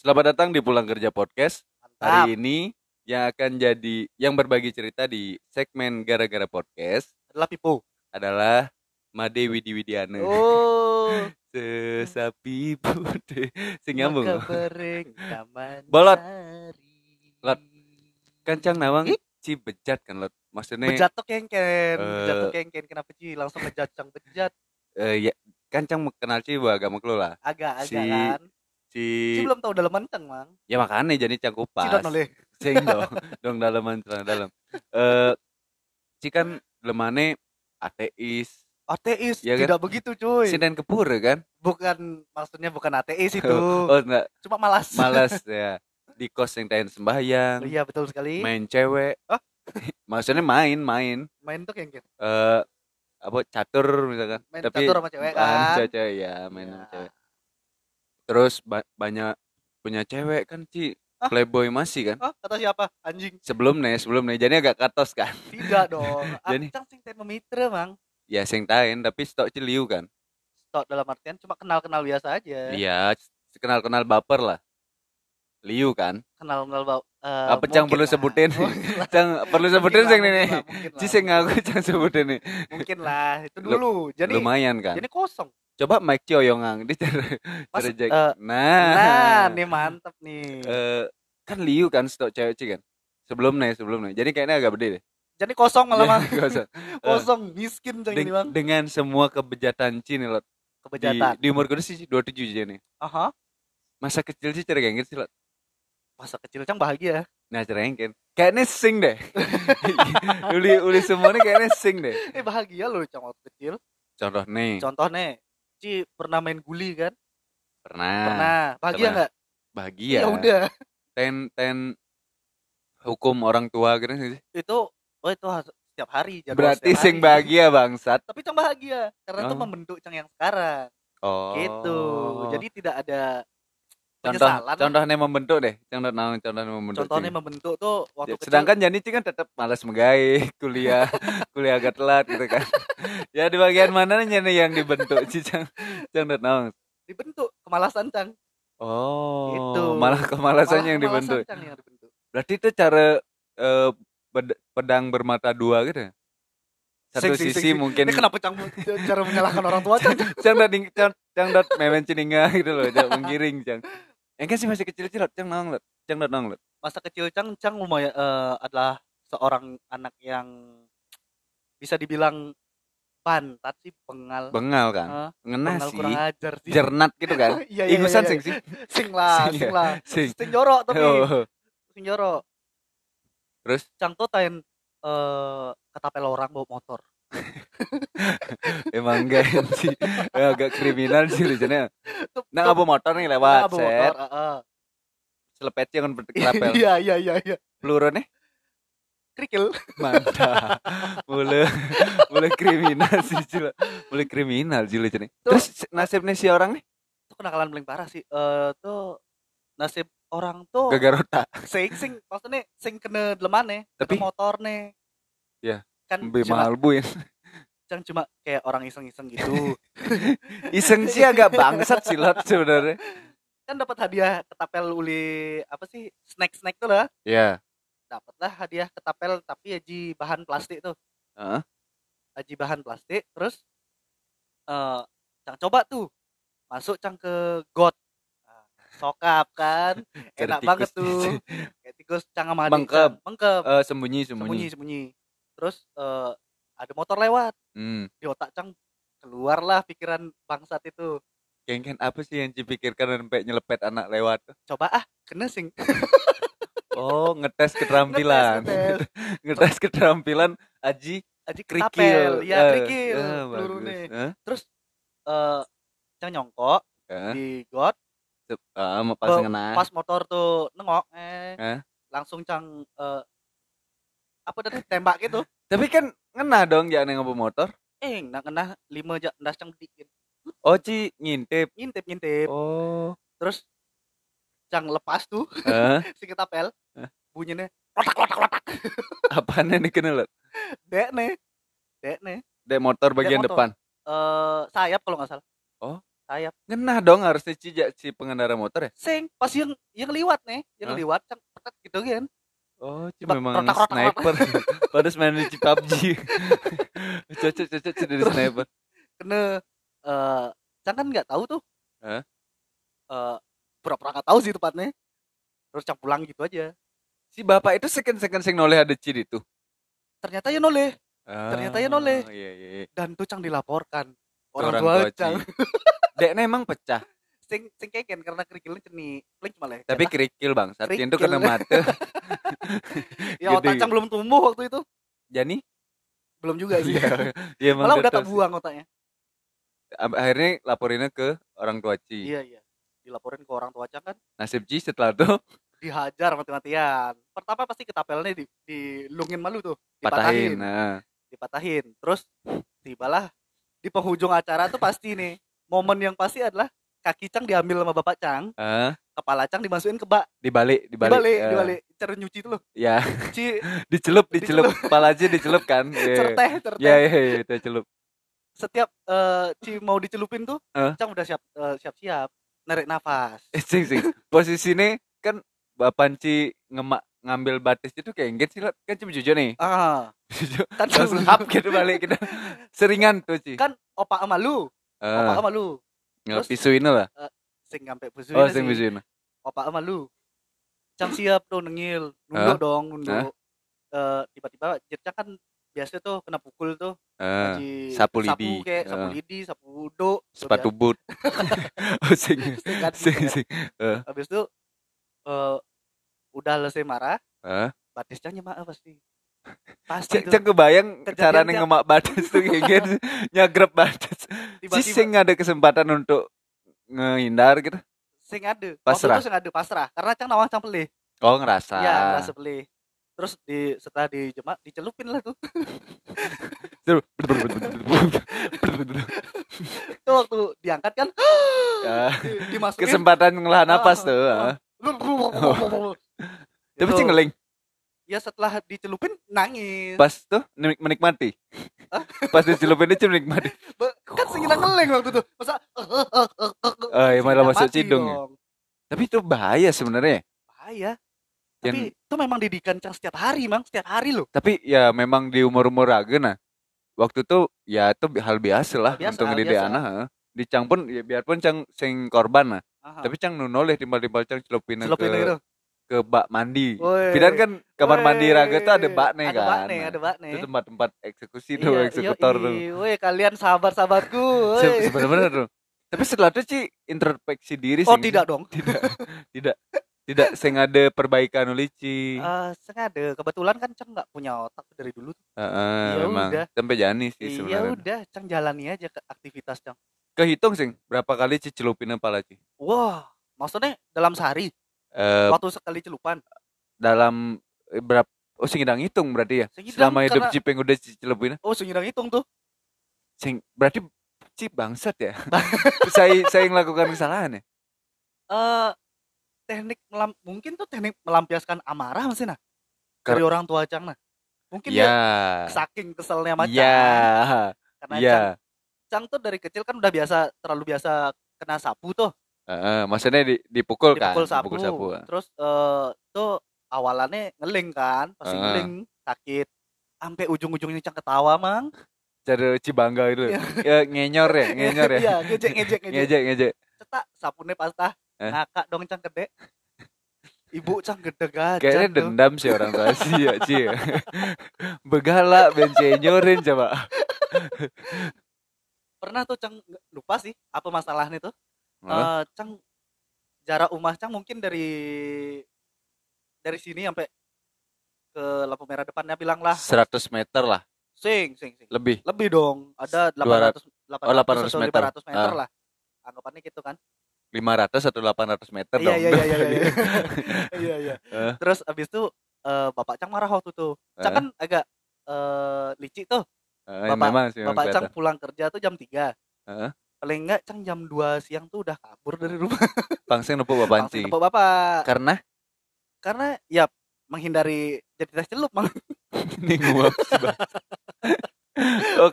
Selamat datang di Pulang Kerja Podcast. Mantap. Hari ini yang akan jadi yang berbagi cerita di segmen gara-gara podcast adalah Pipo. adalah Made Widi Widiana. Oh, Sesapi bude. Sing nyambung. Bolot. Lot. Kancang nawang Ih. ci bejat kan lot. Maksudnya Bejat tuh kengken, bejat Eh. tuh kengken. Kenapa sih langsung ngejacang bejat? eh, ya kancang kenal ci agama lo lah. Agak-agak Si- kan. Si Si belum tahu dalam menteng, Mang. ya makanya jadi cangkupas. Sidot noleh. Sing dong, dong dalaman celana dalam. Eh ci kan lemane ateis. Ateis, Iya kan? tidak begitu cuy. Sinden kepur kan? Bukan, maksudnya bukan ateis itu. Oh enggak, Cuma malas. malas ya. Di kos yang tain sembahyang, iya, betul sekali. main cewek. Hah? Maksudnya main, main. Main tuh kengken. Eh apa catur misalkan. Main Tapi catur sama cewek kan. cewek ya, main sama cewek. Terus ba- banyak punya cewek kan Ci. Hah? Playboy masih kan? Hah, kata siapa? Anjing. Sebelum nih, sebelum nih. Jadi agak katos kan. Tidak dong. Jadi- Acang sing termometer, Mang. Ya sing tain tapi stok ciliu kan. Stok dalam artian cuma kenal-kenal biasa aja. Iya, kenal-kenal baper lah. Liu kan. Kenal-kenal bau. eh, Apa Cang perlu sebutin? Cang perlu sebutin sing ini. Ci lah. sing ngaku Cang sebutin nih. Mungkin lah, itu Lu- dulu. Jadi Lumayan kan. jadi kosong. Coba Mike Chioyongang di cara Mas, cara Jack. eh, Nah. Nah, nih mantep nih. Eh, kan Liu kan stok cewek Ci kan. Sebelum nih, sebelum nih. Jadi kayaknya agak gede deh. Jadi kosong malah. Kosong. kosong, miskin cang ini Deng- Bang. dengan semua kebejatan Ci nih Lot. Di, Kebejatan. di umur gue sih 27 aja nih. Aha. Masa kecil sih cara kayak gitu sih Lot. Masa kecil cang bahagia. Nah cara yang Kayaknya sing deh. uli uli semua nih kayaknya sing deh. Eh bahagia loh cang waktu kecil. Contoh nih. Contoh nih, Ci pernah main guli kan? Pernah. Pernah. Bahagia nggak? Bahagia. Ya udah. Ten ten hukum orang tua gitu sih. Itu oh itu setiap hari jadwal Berarti setiap sing hari. bahagia bangsat. Tapi cang bahagia karena itu Oh. membentuk cang yang sekarang. Oh. Gitu. Jadi tidak ada contoh contohnya membentuk deh. Contoh nah, contohnya membentuk. Contohnya Cing. membentuk tuh waktu Ya, kecil Sedangkan Jani Cing kan tetap malas menggawe, kuliah, kuliah agak telat gitu kan. ya di bagian mana nih yang dibentuk sih Cang? Cang tahu. dibentuk kemalasan cang. Oh, Gitu. malah kemalasan Malah yang dibentuk. Cang, yang dibentuk. Berarti itu cara bed- pedang bermata dua gitu ya? Satu Sing, sisi sing, sing. mungkin Ini kenapa cang cara menyalahkan orang tua cang? cang dat cang dat memen cininga gitu loh, cang menggiring cang. Yang kan sih masih kecil-kecil, cang nang lot, cang nang lot. Masa kecil cang cang lumayan eh, adalah seorang anak yang bisa dibilang pantat sih pengal. Bengal kan, Eh, ngena pengal sih, kurang ajar sih. jernat gitu kan. Iya iya Igusan iya, sing iya. sih. Sing lah, Sing sing lah. Sing. Sing jorok tapi. Oh. Sing jorok. Terus Cang tuh tain eh ketapel orang bawa motor. emang enggak sih, Eh, agak kriminal sih lucunya. Tuh- Nah, apa motor nih Nah, lewat, bawa set. Selepetnya kan berkelapel. Iya iya iya iya. Peluru nih, Krikil. mantap. Boleh, boleh kriminal sih, Cil. Boleh kriminal sih lucunya. Terus nasibnya si orang nih, Itu kenakalan paling parah sih. Eh tuh nasib orang tuh gagal otak. sing sing maksudnya sing kena delemane, Tapi- kena motor nih. Ya, Kan Lebih cuma, mahal bu ya. cang cuma kayak orang iseng-iseng gitu. Iseng sih agak bangsat sih lot sebenarnya. kan dapat hadiah ketapel uli apa sih snack-snack tuh lah. Ya. Dapatlah hadiah ketapel tapi aji bahan plastik tuh. Heeh. Aji bahan plastik terus eh cang coba tuh. Masuk cang ke got. Nah, sokap kan. Enak banget tuh. Kayak tikus cang sama. Cang. Mengkep. Eh, sembunyi, sembunyi. Sembunyi, sembunyi. Terus eh ada motor lewat. Hmm. Di otak cang keluarlah pikiran bangsat itu. Kengken apa sih yang dipikirkan sampai nyelepet anak lewat? Coba ah, kena sing. Oh, ngetes keterampilan. Ngetes, ngetes. ngetes keterampilan Aji Aji kerikil. ya Eh, kerikil peluru nih. Eh, Terus eh cang nyongkok eh, di got, sep- ah, mau pas pas motor tuh nengok, eh, Eh? langsung cang eh apa tadi tembak gitu. Tapi kan ngena dong jangan yang motor. Eh, nak kena lima aja, ndas cang dikit. Oh, Ci ngintip. Ngintip ngintip. Oh. Terus cang lepas tuh Eh, si ketapel. Eh? Bunyinya lotak lotak lotak. apaan yang dikenal? Lot? Dek nih. Dek nih. Dek motor bagian motor. depan. Eh sayap kalau nggak salah. Oh. sayap Ngenah dong harusnya cijak si pengendara motor ya. sing pas yang yang liwat nih yang Hah? liwat cang petet gitu kan Oh, Coba memang rotak-rotak, sniper. Pada main di PUBG. cocok cocok dari sniper. kena eh cang kan nggak tahu tuh Hah? eh pura-pura nggak tahu sih tepatnya terus cang pulang gitu aja Si bapak itu second second sing noleh ada ciri itu. ternyata ya noleh Ternyata ya noleh. Iya iya. iya. dan tuh cang dilaporkan orang, orang tua, tua cang Ci. Deknya emang pecah, sing sing keken karena kerikilnya ceni. Plink malah tapi kerikil bang. Saat itu kena mata. ya otak cang belum tumbuh waktu itu. Jani? belum juga sih Iya, iya emang malah udah terbuang otaknya. Akhirnya laporinnya ke orang tua Ci. iya iya. Dilaporin ke orang tua cang kan. Nasib Ci setelah itu. Dihajar mati-matian. Pertama pasti ketapelnya di dilungin malu tuh. Patahin. dipatahin. Nah. dipatahin. Terus tibalah di penghujung acara tuh pasti nih. Momen yang pasti adalah kaki cang diambil sama bapak cang Ah, kepala cang dimasukin ke bak. Dibalik, dibalik. dibalik eh, dibalik. Cara nyuci itu loh. Ya, ci dicelup, dicelup. Kepala aja dicelup kan. Iya. certeh certeh. Ya, ya, ya, itu celup. setiap eh, ci mau dicelupin tuh Eh. cang udah siap eh, siap-siap narik nafas. Eh, sing, sing. Posisinya kan Bapak Ci ngemak ngambil batis itu kayak enggak sih kan cuma jujur nih. Ah. Kan langsung hap gitu balik kita. Seringan tuh Ci. Kan opa malu opa ah, malu terus- ngepisuin lah. sing sampai busuin oh sing pisuin opa malu cang siap tuh nengil. Nunduk dong nunduk. Eh, tiba-tiba Jircang kan biasa tuh kena pukul tuh. Ci- sapu lidi. kayak sapu Ah. lidi sapu uduk sepatu boot oh sing Sing kan, sing sing kan. sing habis itu eh udah selesai marah. Ah batis cang maaf pasti. Pasti Cek kebayang caranya tiap- ngemak batis tuh kayak gitu nyagrep batis si tiba-tiba sing ada kesempatan untuk ngehindar gitu? Sing ada. Pasrah. waktu itu sing ada pasrah. Karena cang nawang cang pelih. Oh ngerasa. Ya ngerasa pelih. Terus di setelah dijemak dicelupin lah tuh. Terus- itu waktu diangkat kan Ya, di- dimasukin. Kesempatan ngelah napas tuh tapi Itu. Ya setelah dicelupin nangis. Pas tuh menik- menikmati. Pas dicelupin itu menikmati. Kan sing ngeleng waktu itu. Masa Oh, iya, malah masuk cidung ya? tapi itu bahaya sebenarnya. Bahaya. Yang- tapi itu memang didikan cang setiap hari mang. Setiap hari loh. Tapi ya memang di umur umur nah waktu itu ya itu hal biasa lah Biasa, untuk ngedidik anak di cang pun ya biarpun cang sing korban lah Aha. tapi cang nunoleh timbal timbal cang celupin celupin ke itu ke bak mandi. Pidan kan kamar mandi raga tuh ada bak nih ada kan. bak nih ada bak nih itu tempat-tempat eksekusi tuh Iya, eksekutor yoi. tuh. Woi, kalian sahabat-sahabatku woi. Se- sebenarnya tuh. Tapi setelah itu sih introspeksi diri oh sih. tidak dong. Tidak tidak tidak sing ada perbaikan oleh Ci. Eh, sengaja. Kebetulan kan cang nggak punya otak dari dulu tuh. Heeh, ya memang udah. sampai jani sih Iya sebenarnya. udah, cang jalani aja ke aktivitas cang. kehitung sing berapa kali Ci celupin pala Ci? Wah, maksudnya dalam sehari Eh, waktu sekali celupan. dalam eh, berapa oh sing ngidang hitung berarti ya Sengidang selama hidup karena- Ci pengen udah celupin Oh, sengidang hitung tuh. sing berarti Ci bangsat ya saya saya yang melakukan kesalahan ya Eh teknik melam mungkin tuh teknik melampiaskan amarah masih nah Kar- dari orang tua cang nah. Mungkin ya dia saking keselnya sama ya Cang. Karena ya Cang, Cang tuh dari kecil kan udah biasa terlalu biasa kena sapu tuh. Heeh, maksudnya di, dipukul, kan dipukul sapu. dipukul sapu ah. Terus eh tuh awalannya ngeling kan, pasti Heeh. ngeling sakit. Sampai ujung-ujungnya cang ketawa, Mang. cara cibangga itu Iya. ya ngenyor ya ngenyor ya Iya, ngejek ngejek ngejek. ngejek ngejek Cetak sabunnya patah. Eh? Ngakak dong cang gede. Ibu cang gede gajah kayaknya tuh. dendam sih orang tua sih ya Ci ya. begala benci nyorin coba Pernah tuh cang lupa sih apa masalahnya tuh. Hah? Eh cang jarak rumah cang mungkin dari dari sini sampai ke lampu merah depannya bilang lah. 100 meter lah. Sing sing sing. Lebih. Lebih dong. Ada 200 800 800, oh, 800 atau meter. 500 meter Ah. lah. Anggapannya gitu kan. 500 atau 800 meter iya dong? iya iya iya iya. Iya iya. Eh. terus abis itu eh, bapak cang marah waktu tuh cang Eh. kan agak eh, licik tuh. Bapak- memang sih memang bapak cang pulang kerja tuh jam 3 Heeh. Paling enggak cang jam 2 siang tuh udah kabur dari rumah. Pangsing nepuk bapak langsung Ci. tepuk bapak. Karena? Karena ya menghindari jadi tes celup mang ini nguap oh,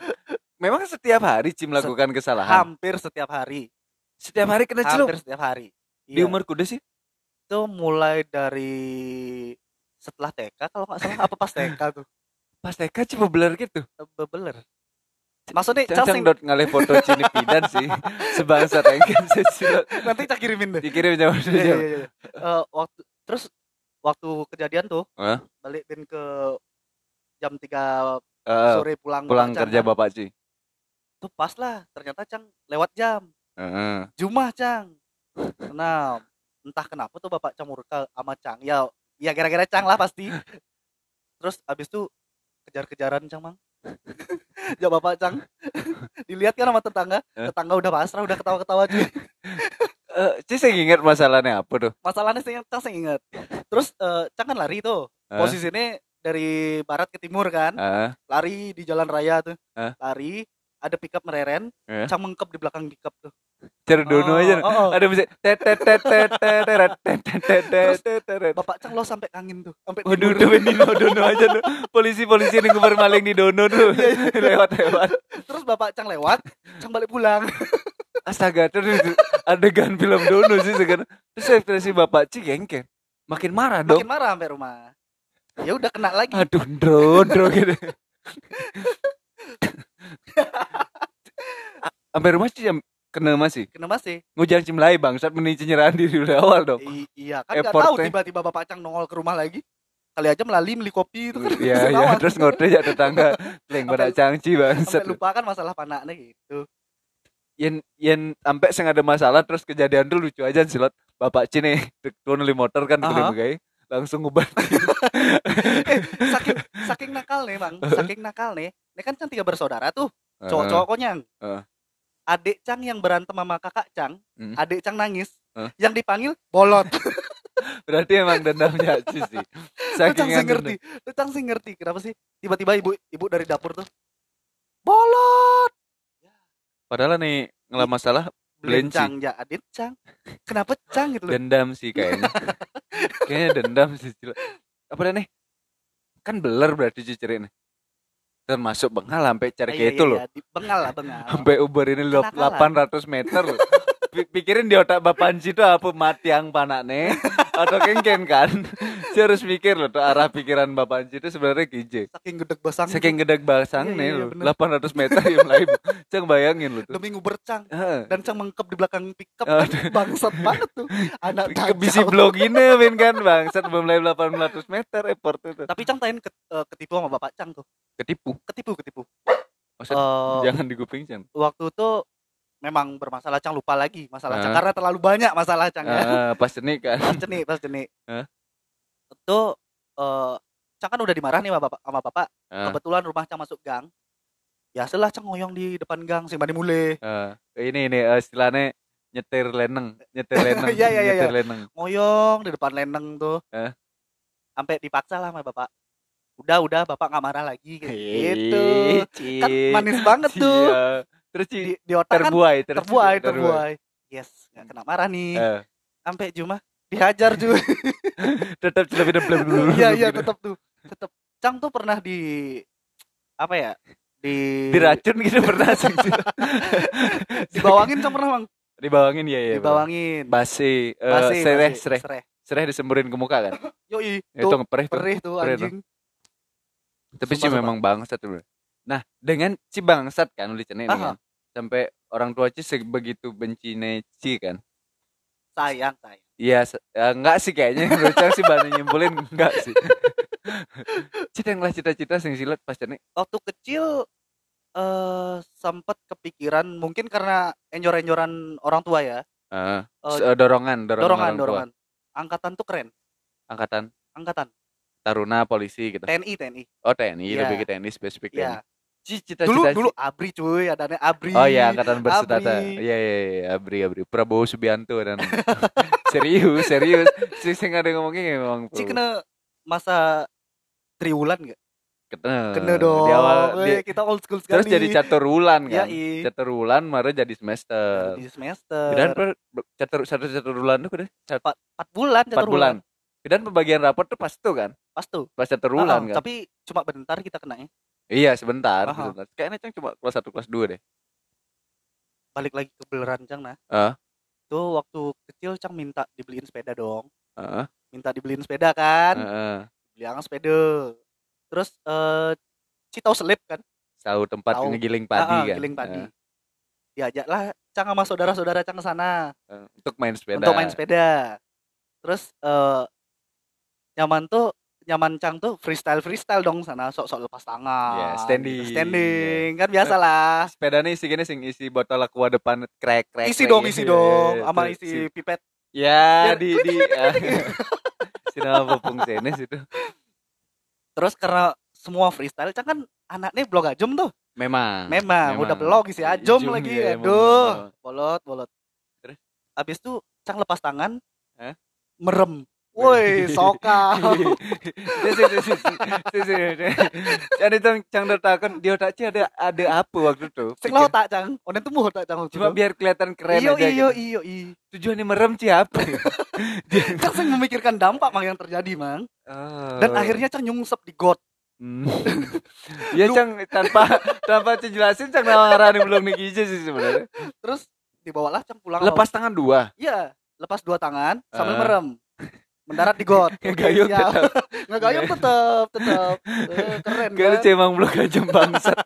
memang setiap hari Ci melakukan kesalahan? hampir setiap hari. Setiap hari kena celup. hampir setiap hari. Di Iya. umur kuda sih. itu mulai dari setelah TK kalau nggak salah. Apa pas TK tuh? Pas TK coba beler gitu. bebeler maksudnya Cang cang dot ngalih foto cini pidan sih. Sebangsa tengken nanti cang kirimin deh Dikirim Iya, iya, iya, iya. Waktu terus waktu kejadian tuh Hah? balik bin ke jam 3 Eh, sore pulang pulang Cang, kerja kan. bapak sih. tuh pas lah ternyata cang lewat jam Heeh. Jumah cang nah entah kenapa tuh bapak cang murka sama cang ya ya gara-gara cang lah pasti terus abis itu kejar-kejaran cang mang ya bapak cang dilihat kan sama tetangga Eh? tetangga udah pasrah udah ketawa-ketawa cuy Eh, Cis saya ingat masalahnya apa tuh? masalahnya saya cang saya ingat terus eh, cang kan lari tuh Hah? posisinya dari barat ke timur kan Heeh. lari di jalan raya tuh Hah? lari ada pickup mereren Eh? cang mengkep di belakang pickup tuh Cari dono Oh, aja. oh, oh. Ada bisa tet tet tet tet tet tet tet tet tet tet tet tet. bapak cang lo sampai angin tuh sampai Waduh, udah Dino dono aja tuh. Polisi-polisi yang ngubar maling di dono tuh. Lewat-lewat. terus bapak cang lewat cang balik pulang Astaga, terus adegan film dono sih sekarang. Terus ekspresi bapak Ci gengken. Makin marah dong. makin marah sampai rumah ya udah kena lagi Aduh, dro, dro gitu. Sampai rumah sih jam kena masih. kena masih Ngujang cimlai bangsat menici nyerahan diri dari awal dong. I- iya kan nggak tahu tiba-tiba bapak cang nongol ke rumah lagi kali aja melalui beli kopi itu kan Iya, iya, terus ngode ya tetangga. Leng pada cangci bangsat. sampai lupa kan masalah panaknya gitu Yen yen sampai sing ada masalah terus kejadian tuh lucu aja sih lot. Bapak Cine turun di motor kan Aha. gede langsung ngubah eh, saking saking nakal nih bang saking nakal nih ini kan cang tiga bersaudara tuh Heeh. cowok-cowok konyang Heeh. Adik cang yang berantem sama kakak cang Hmm. adik cang nangis. Heeh. yang dipanggil bolot. Berarti emang dendamnya Ci sih. Lu cang sih ngerti lu cang sih ngerti kenapa sih tiba-tiba ibu ibu dari dapur tuh bolot. Padahal nih ngelah masalah. Belencang ya adit cang kenapa cang gitu? Loh dendam sih kayaknya. Kayaknya dendam sih apa nih? Kan beler berarti cicir ini termasuk bengal sampai cari Iya, kayak iya, itu loh. iya, bengal lah bengal. Sampai Uber ini Kenakalan. 800 meter loh. Pi- pikirin di otak bapak Anji itu apa? Mati yang panaknya. Atau kengken kan? Saya harus mikir loh tuh arah pikiran bapak Anji itu sebenarnya kije saking gedeg basang saking gedeg basang Iya, nih iya, lo bener. 800 meter yang lain. Cang bayangin lo tuh. Demi nguber cang. Dan cang mengkep di belakang pickup. Kan bangsat banget tuh. Anak ke bisi dajal. blog ini kan? Bangsat belum mulai 800 meter effort itu. Tapi cang tain ke- eh, ketipu sama bapak cang tuh ketipu. Ketipu ketipu. Maksud, Eh, jangan diguping cang waktu itu memang bermasalah cang lupa lagi masalah cang Ah. karena terlalu banyak masalah cang ya. Ah, pas ini kan. Pas jenik pas jenik. Hah? itu eh cang kan udah dimarah nih sama bapak sama bapak. Ah, kebetulan rumah cang masuk gang. Biasalah cang ngoyong di depan gang sing bani mule ah. ini ini eh, istilahnya nyetir leneng nyetir leneng Iya, iya, iya, nyetir iya. leneng. Ngoyong di depan leneng tuh. Eh. sampai dipaksa lah sama bapak udah udah bapak nggak marah lagi kayak gitu. Kan manis banget tuh. Iya. terus di, di otak kan terbuai terus Ci, terbuai. terbuai. Yes nggak kena marah nih. Eh, sampai cuma dihajar cuy tetap lebih lebih dulu iya iya tetap tuh. Tetap cang tuh pernah di apa ya di diracun gitu pernah sih. Dibawangin cang pernah bang dibawangin ya ya dibawangin. Basi eh, Basi, sereh sereh. sereh. Disemburin ke muka kan? Yoi itu perih tuh perih tuh. anjing tapi Sumpah, sih memang bangsat tuh nah dengan si bangsat kan udah ini kan sampai orang tua Ci sebegitu bencinya Ci kan. Sayang sayang. Iya, se- ya, enggak sih kayaknya. Lucang sih banyak nyimpulin enggak sih. Cita yang lah cita-cita sing silat pas nih. waktu kecil eh sempat kepikiran mungkin karena enjor-enjoran orang tua ya. S- eh, dorongan, dorongan, dorongan dorongan. Angkatan tuh keren. Angkatan? Angkatan Taruna polisi gitu. TNI TNI Oh, TNI Iya. lebih ke TNI spesifik ya TNI. Ci cita-cita dulu Ci- dulu abri cuy adanya abri Oh iya, angkatan bersenjata. Abri. Iya, iya, iya, Abri, Abri. Prabowo Subianto dan serius, serius. Si sing ada ngomongnya memang Ci Prabowo. kena masa triwulan gak? kena. Kena dong. Di awal di- kita old school sekali. terus jadi catur wulan kan. i. Catur wulan malah jadi semester. di semester. Dan per catur satu catur bulan tuh udah empat, bulan, catur bulan. Dan pembagian rapor tuh pas tuh kan, Pas tuh. pas catur Ah, bulan ah, kan. Tapi cuma bentar kita kenanya. Iya sebentar, Aha. sebentar. Kayaknya cang cuma kelas satu kelas dua deh. Balik lagi ke beleran cang nah. Ah. itu waktu kecil cang minta dibeliin sepeda dong Heeh. minta dibeliin sepeda kan Heeh. beliang sepeda terus eh Ci tahu selip kan Tahu tempat Tahu. ngegiling padi ah, kan. giling padi Heeh. diajaklah cang sama saudara-saudara cang ke sana Untuk main sepeda. untuk main sepeda terus eh nyaman tuh nyaman cang tuh freestyle freestyle dong sana sok-sok lepas tangan Ya, standing. standing kan biasalah Sepeda nih isi gini sing isi botol aqua depan krek krek. isi dong gitu. isi Ya, dong ya, sama terus isi si- pipet Ya, Ya, di di si nama pupung senes itu. terus karena semua freestyle cang kan anaknya blog ajem tuh Memang. memang, udah blog isi ajem Ijum, lagi ya, aduh bolot bolot Terus? abis itu cang lepas tangan Hah? merem woi soka Jadi cang cang datakan di otak Ci ada ada apa waktu itu? sing lo tak cang onen tuh mau tak cang Cuma biar kelihatan keren iyo aja. iyo gitu. iyo iyo Tujuannya merem Ci apa? cang sing memikirkan dampak mang yang terjadi mang dan Oh. akhirnya cang nyungsep di got Hmm. ya cang tanpa tanpa jelasin cang nama ngarani belum nih sih sebenarnya. terus dibawalah cang pulang Lepas tangan dua. iya lepas dua tangan sambil Ah. merem mendarat di got Ngegayung tetap. ngegayung tetep tetep Eh, keren kan Ci emang belum aja bangsat.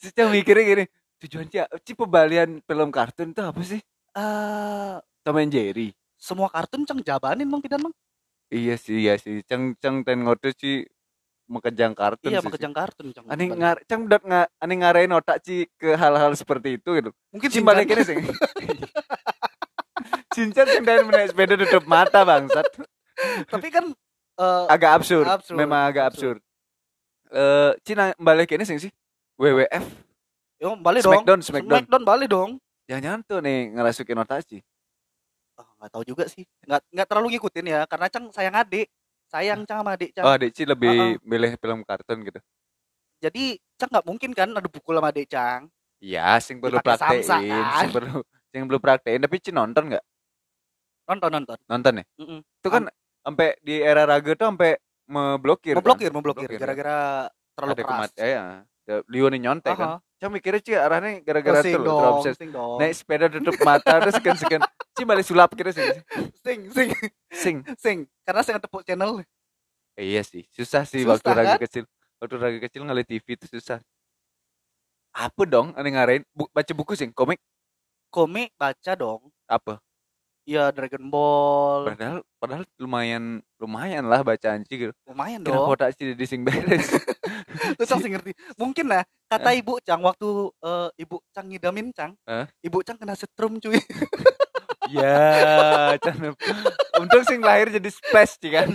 si cang mikirnya gini. Tujuan Ci, Ci pembalian film kartun itu apa sih? Eh, Tom and Jerry. semua kartun cang jabanin mang tidak mang Iya sih, iya sih. Cang cang ten ngoto sih mekejang kartun iya sih. makejang kartun cang Ani ngar, cang udah nga, ani ngarain otak ci ke hal-hal seperti itu gitu. mungkin Ci Shinchan. balik ini sih. Cincin sing dan menaik sepeda tutup mata bangsat. tapi kan eh, Agak absurd. Absurd, Memang agak absurd. Eh, Cina balik ini sing sih. WWF, yo balik dong Smackdown, Smackdown. Smackdown balik dong Jangan-jangan tuh nih ngerasukin otak ci. Oh, nggak tahu juga sih nggak nggak terlalu ngikutin ya karena cang sayang adik sayang cang sama adik cang Oh, Dek Ci lebih milih film kartun gitu. jadi cang nggak mungkin kan adu pukul sama adik cang Iya, sing perlu praktein, samsa, kan? sing perlu sing perlu praktein tapi Ci nonton nggak? Nonton nonton Nonton ya? Mm-mm. Itu kan sampai di era raga tuh sampai memblokir. mau kan? blokir mau blokir Blokir, ya. gara-gara terlalu ada keras kemat ya. Ya, Liu nih nyontek kan. Aha. Cuma mikirnya sih arahnya gara-gara tuh loh, terobses. sing dong Naik sepeda tutup mata terus sekian sekian. Cih balik sulap kira sih. sing sing Sing. sing karena saya tepuk channel Eh, iya sih, susah sih Susah, waktu raga kan? kecil. Waktu raga kecil ngeliat TV itu susah. Apa dong? Aneh ngarain Bu- baca buku sih, komik komik baca dong apa? Ya Dragon Ball Padahal padahal lumayan lumayan lah bacaan gitu. lumayan Kenapa dong otak sih di sing beres? Lu Cang sih ngerti mungkin lah kata ibu Cang waktu eh, ibu Cang ngidamin Cang Hah? ibu Cang kena setrum cuy ya, can untung sing lahir jadi space sih kan.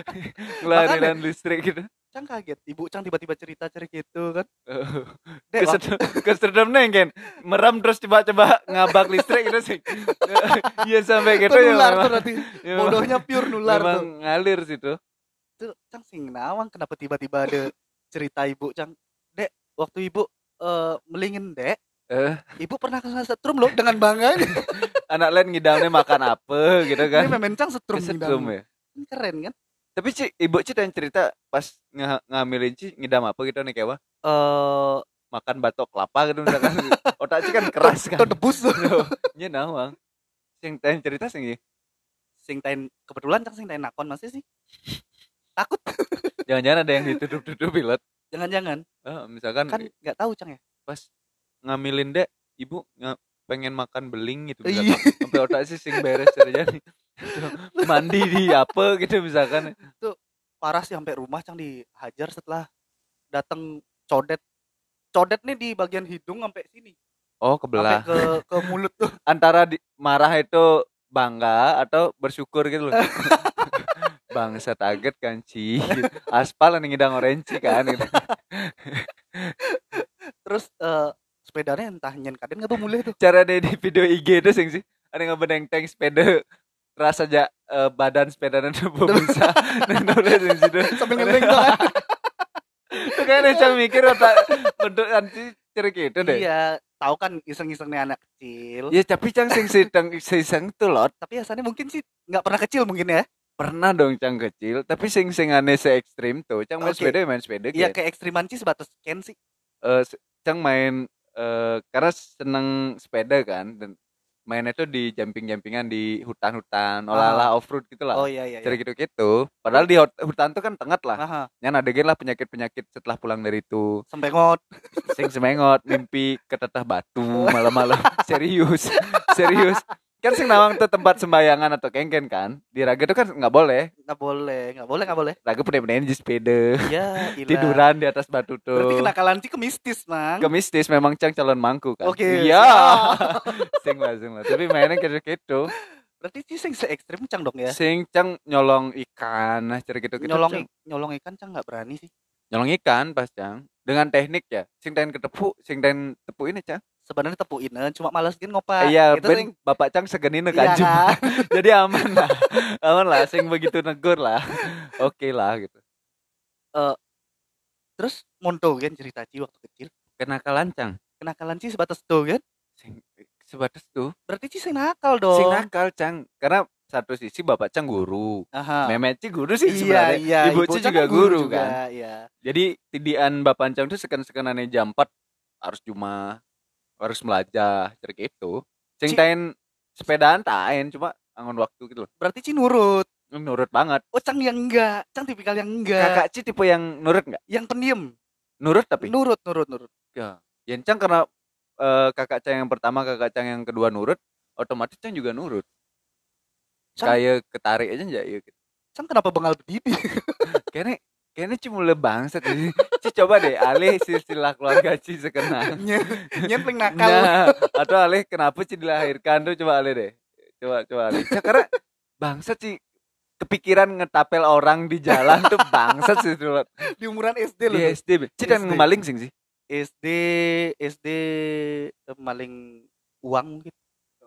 Ngelahiran listrik gitu. Cang kaget ibu Cang tiba-tiba cerita cerita gitu kan. Dek, kesedem nih kan merem terus coba-coba ngabak listrik gitu sih. Iya sampai gitu Itu ya nular tuh memang, berarti ya, bodohnya pure nular memang tuh. ngalir situ tuh Cang sing nawang kenapa tiba-tiba ada cerita ibu Cang? Dek waktu ibu eh, melingin dek eh. Ibu pernah kena setrum loh dengan bangganya anak lain ngidamnya makan apa gitu ini kan? Memang Cang setrum kesetrum ngidam. ya? Kan keren kan tapi Ci, ibu Ci yang cerita pas ng ngambilin Ci ngidam apa gitu nih kayak eh makan batok kelapa gitu misalkan. Otak Ci kan keras kan. Itu debus tuh. Iya nawang sing yang cerita sing iya. sing tain kebetulan Cang sing tain nakon masih sih? Takut. Jangan-jangan ada yang ditutup-tutup pilot. Jangan-jangan. Eh, misalkan kan nggak tahu Cang ya? Pas ngambilin dek ibu pengen makan beling gitu Iya. misalkan. Sampai otak sih sing beres terjadi mandi di apa gitu misalkan. Parah sih sampai rumah Cang dihajar setelah datang codet. Codet nih di bagian hidung sampai sini. Oh sampai kebelah ke ke mulut tuh. Antara di, marah itu bangga atau bersyukur gitu loh. Bangsa target kan Ci. Gitu. aspal nih ngidang orange kan gitu. terus eh sepedanya entah nyen kaden nggak tuh mulai tuh. Cara deh di video IG itu sih. Ada yang ngebedeng tank sepeda rasa aja eh, badan sepeda dan tubuh bisa nulis di situ sambil ngeleng tuh kan itu kan yang mikir otak bentuk anti cerik itu deh. Iya tahu kan iseng-isengnya anak kecil. Ya tapi cang sing sedang sing tuh lot. Tapi asalnya mungkin sih nggak pernah kecil mungkin ya. Pernah dong cang kecil tapi sing sing aneh se ekstrim tuh. Cang main Oke. sepeda main sepeda iya kayak kayak ekstriman sih sebatas ken sih. Eh, se- cang main eh karena seneng sepeda kan dan mainnya tuh di jumping-jumpingan di hutan-hutan, olah-olah off-road gitu lah. oh iya iya, Cara iya. gitu-gitu. Padahal di hut- hutan tuh kan tengah lah. Aha, Yang adegan lah penyakit-penyakit setelah pulang dari itu. sembengot Sing semengot, mimpi ketetah batu malam-malam. Serius. Serius. Kan sing nawang tuh tempat sembayangan atau kengken kan. Di Raga tuh kan nggak boleh. nggak boleh nggak boleh nggak boleh Raga pede-pedein di sepeda. ya ilah. Tiduran di atas batu tuh. berarti kenakalan sih ke mistis mang Kemistis memang Cang calon mangku kan. Oke, Iya. siap. sing lah, sing lah. Tapi mainnya kayak gitu. berarti sih sing se ekstrim cang dong ya Sing Cang nyolong ikan, nah cara gitu gitu. nyolong Cang. nyolong ikan cang nggak berani sih nyolong ikan pas Cang. Dengan teknik ya. Sing ten ketepu, sing ten tepu ini Cang. Sebenarnya tepuin cuma males gini ngopak Iya, itu ben sing Bapak Cang segenin Iya kan. kan? Jadi aman lah. aman lah sing begitu negur lah. Oke lah gitu. terus monto kan cerita Ci waktu kecil Kenakalan Cang. kenakalan sih sebatas tuh kan Sing sebatas tuh. berarti sih sing nakal dong Sing nakal Cang. Karena satu sisi Bapak Cang guru. Aha. Memet Ci guru sih iya sebenarnya. iya Ibu Ci Cang juga guru juga, kan. iya Jadi tidian Bapak Cang tuh sekan-sekanane jam 4 harus cuma harus melajah cara gitu. Sing Ci- tain sepedaan tain cuma angon waktu gitu loh. berarti Ci nurut Nurut banget. oh cang yang enggak cang tipikal yang enggak Kakak Ci tipe yang nurut nggak? yang pendiam Nurut tapi. nurut nurut nurut Ya. Yang Cang karena eh, kakak Cang yang pertama, kakak Cang yang kedua nurut, otomatis Cang juga nurut. Cang- Kayak ketarik aja enggak ya. gitu. cang kenapa bengal berdiri Kayaknya kayaknya cuma le bangsat ini. Ci coba deh alih silsilah keluarga Ci sekenal. nyempling nakal Nah, atau alih kenapa Ci dilahirkan tuh coba alih deh. Coba coba alih. Cak, karena bangsat Ci kepikiran ngetapel orang di jalan tuh bangsat sih dulu. di umuran SD loh Di SD. Ci dan ngemaling sing sih. SD SD eh, maling uang mungkin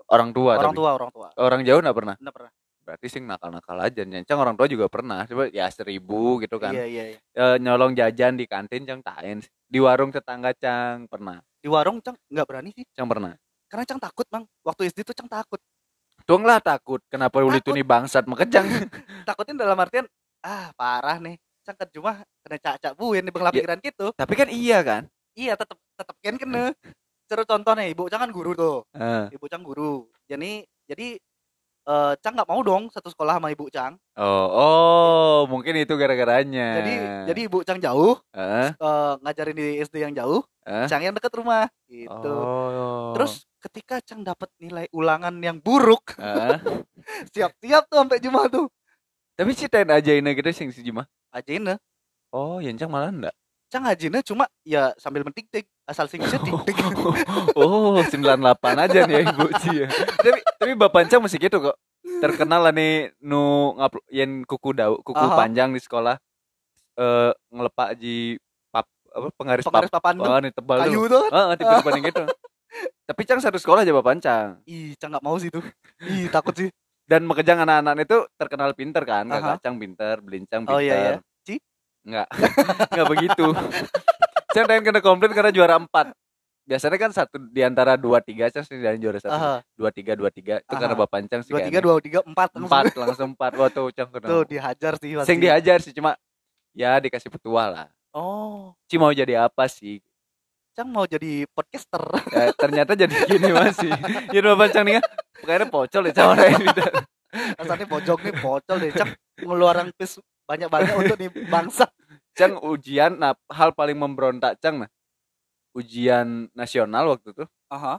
Orang tua orang tapi. tua orang tua Orang jauh enggak pernah. Nggak pernah berarti sing nakal-nakal aja. Nyancang orang tua juga pernah. Coba ya seribu gitu kan. Iya iya iya. Eh, nyolong jajan di kantin cang tain di warung tetangga cang pernah. Di warung cang nggak berani sih. Cang pernah. Karena cang takut bang. Waktu SD tuh cang takut. Tuang lah takut. Kenapa uli nih bangsat? Maka cang takutin dalam artian ah parah nih. Cang ke cuma kena cacak buin di benglah Ya. pikiran gitu. Tapi kan iya kan? Iya tetep tetep kan kena. Cara contoh nih ibu cang kan guru tuh. Eh, ibu cang guru. Jadi jadi eh cang nggak mau dong satu sekolah sama ibu cang oh oh mungkin itu gara-garanya. Jadi jadi ibu cang jauh Eh, eh, ngajarin di SD yang jauh eh. cang yang deket rumah gitu. Oh. Terus ketika cang dapat nilai ulangan yang buruk siap-siap tuh sampai Jumat tuh. Tapi ceritain aja ini gitu sing si Juma ajina oh yang cang malah enggak cang ajina cuma ya sambil mentik-tik asal sing tik-tik oh 98 aja nih ya ibu Ci ya. tapi tapi bapak cang masih gitu kok terkenal lah nih nu ngap yen kuku dau kuku Aha. panjang di sekolah eh ngelepak di pap apa penggaris pap pengaris papan tuh oh, nih tebal kayu tuh Heeh, tipe paling gitu tapi cang satu sekolah aja bapak cang ih cang nggak mau sih tuh ih takut sih dan mekejang anak-anak itu terkenal pinter kan Aha. kakak cang pinter belincang pinter oh iya ya Ci? Enggak. Enggak begitu. Saya pengen kena komplain karena juara 4. Biasanya kan satu di antara dua tiga sih dari juara satu. Aha. Dua tiga dua tiga itu karena bapak pancang sih dua tiga kayaknya. dua tiga empat empat langsung empat. Wah tuh cang kena. tuh dihajar sih pasti. Sing dihajar sih cuma ya dikasih petua lah. oh Ci mau jadi apa sih? cang mau jadi podcaster Ya, ternyata jadi gini masih. Ya bapak pancang nih kan. Pokoknya pocol ya sama orang ini. asalnya pojok nih pocol deh cang ngeluaran pis banyak banyak untuk nih bangsa Cang ujian nah hal paling memberontak Cang nah. Ujian nasional waktu itu. aha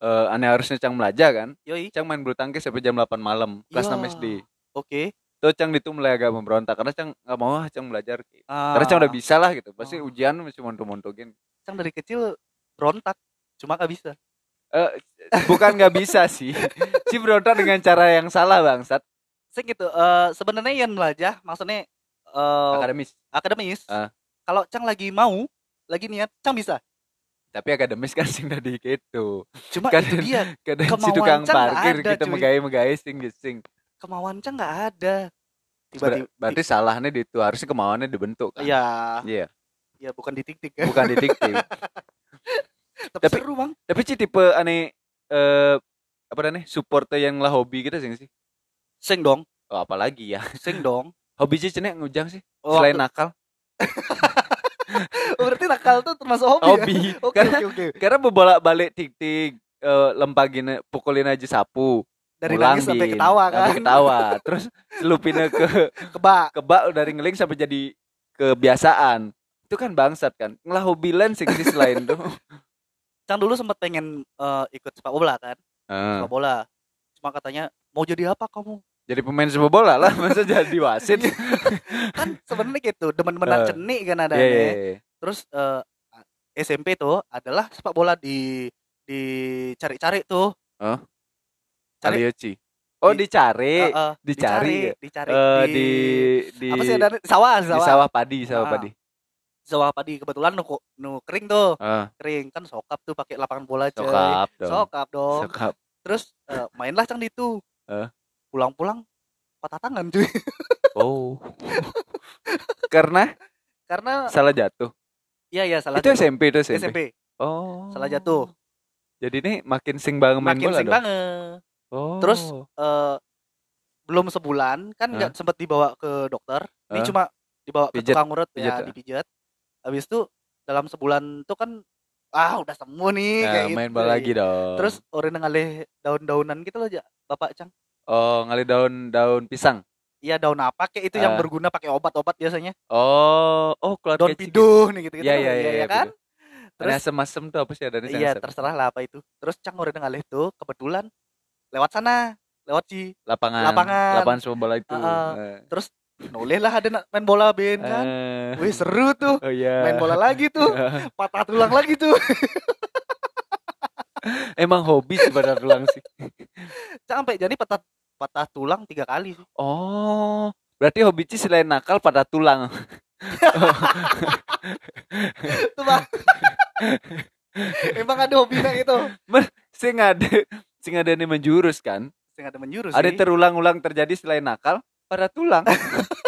Eh aneh harusnya Cang belajar kan. yoi Cang main bulu tangkis sampai jam 8 malam kelas Ya. 6 SD. oke Tuh Cang itu mulai agak memberontak karena Cang nggak mau ah Cang belajar. Ah. Karena Cang udah bisa lah gitu. Pasti Oh. ujian masih montok-montokin. cang dari kecil berontak cuma gak bisa Eh bukan nggak bisa sih. Si berontak dengan cara yang salah bangsat. sing gitu eh sebenarnya yang belajar maksudnya eh Akademis. akademis Ah. kalau cang lagi mau lagi niat cang bisa Tapi akademis kan sing tadi gitu. cuma Kan- itu dia Kadang si Kemauan tukang Cang parkir ada, kita megai-megai sing sing. kemauan cang nggak ada tiba-tiba Berarti salahnya di itu harusnya kemauannya dibentuk kan. ya Iya, ya bukan ditik-tik kan bukan didiktif. tapi, tapi- seru bang Tapi Ci tipe aneh eh apa namanya supporter yang lah hobi gitu sih sih. sing dong Oh apalagi ya. sing dong Hobi Ci cenek ngujang sih Oh, selain waktu- nakal. oh, berarti nakal tuh termasuk hobi. ya? hobi Oke karena oke oke. karena bolak balik tik tik eh, lempagin pukulin aja sapu Dari pulang, nangis sampai ketawa kan. sampai ketawa terus selupinnya ke Kebak. kebak dari ngeling sampai jadi kebiasaan itu kan bangsat kan ngelah hobi lain sih sih selain tuh Cang dulu sempat pengen eh, ikut sepak bola kan. Ah, Sepak bola. Cuma katanya mau jadi apa kamu? Jadi pemain sepak bola lah masa jadi wasit kan sebenarnya gitu, demen-demenan Eh. cenik kan ada. Iya, iya, iya. Terus eh, SMP tuh adalah sepak bola di dicari-cari tuh. Oh? Cari Alioci. Oh Di- dicari, Eh, eh, dicari, dicari eh, di di apa sih ada sawah di sawah sawah padi, sawah Ah. padi. sawah padi kebetulan nu, nu kering tuh Ah, kering kan sokap tuh pakai lapangan bola sokap dong. sokap dong Sokap. terus eh, mainlah cang di itu Eh. Pulang-pulang patah tangan cuy Oh. Karena karena salah jatuh. iya iya salah itu jatuh. SMP itu SMP. SMP Oh. salah jatuh Jadi ini makin sing banget main makin bola sing dong. banget Oh. Terus, eh, belum sebulan kan nggak sempet dibawa ke dokter ini Hah? cuma dibawa ke Pijat, tukang urut ya ah. dipijat habis itu dalam sebulan tuh kan ah udah sembuh nih Nah, kayak main gitu. bola lagi dong. terus orang ngalih daun-daunan gitu loh ja bapak cang oh, ngali daun daun pisang. iya daun apa kayak itu yang Ah. berguna pakai obat-obat biasanya Oh, oh keluarga daun piduh nih gitu gitu Iya, iya, iya, iya, kan terus asem-asem tuh apa sih ada iya terserah lah apa itu terus cang orang ngalih tuh kebetulan lewat sana lewat si lapangan Lapangan. lapangan sepak bola itu. Ah, Eh. terus noleh lah ada nak main bola Ben kan Eh. wih seru tuh Oh iya. main bola lagi tuh patah tulang lagi tuh Emang hobi sih pada tulang sih. sampai jadi patah patah tulang tiga kali sih Oh, berarti hobi Ci selain nakal pada tulang. tuh bang emang ada hobi nak itu Sing ada sing ada ini menjurus kan. Sing ada menjurus Ada terulang-ulang terjadi selain nakal pada tulang.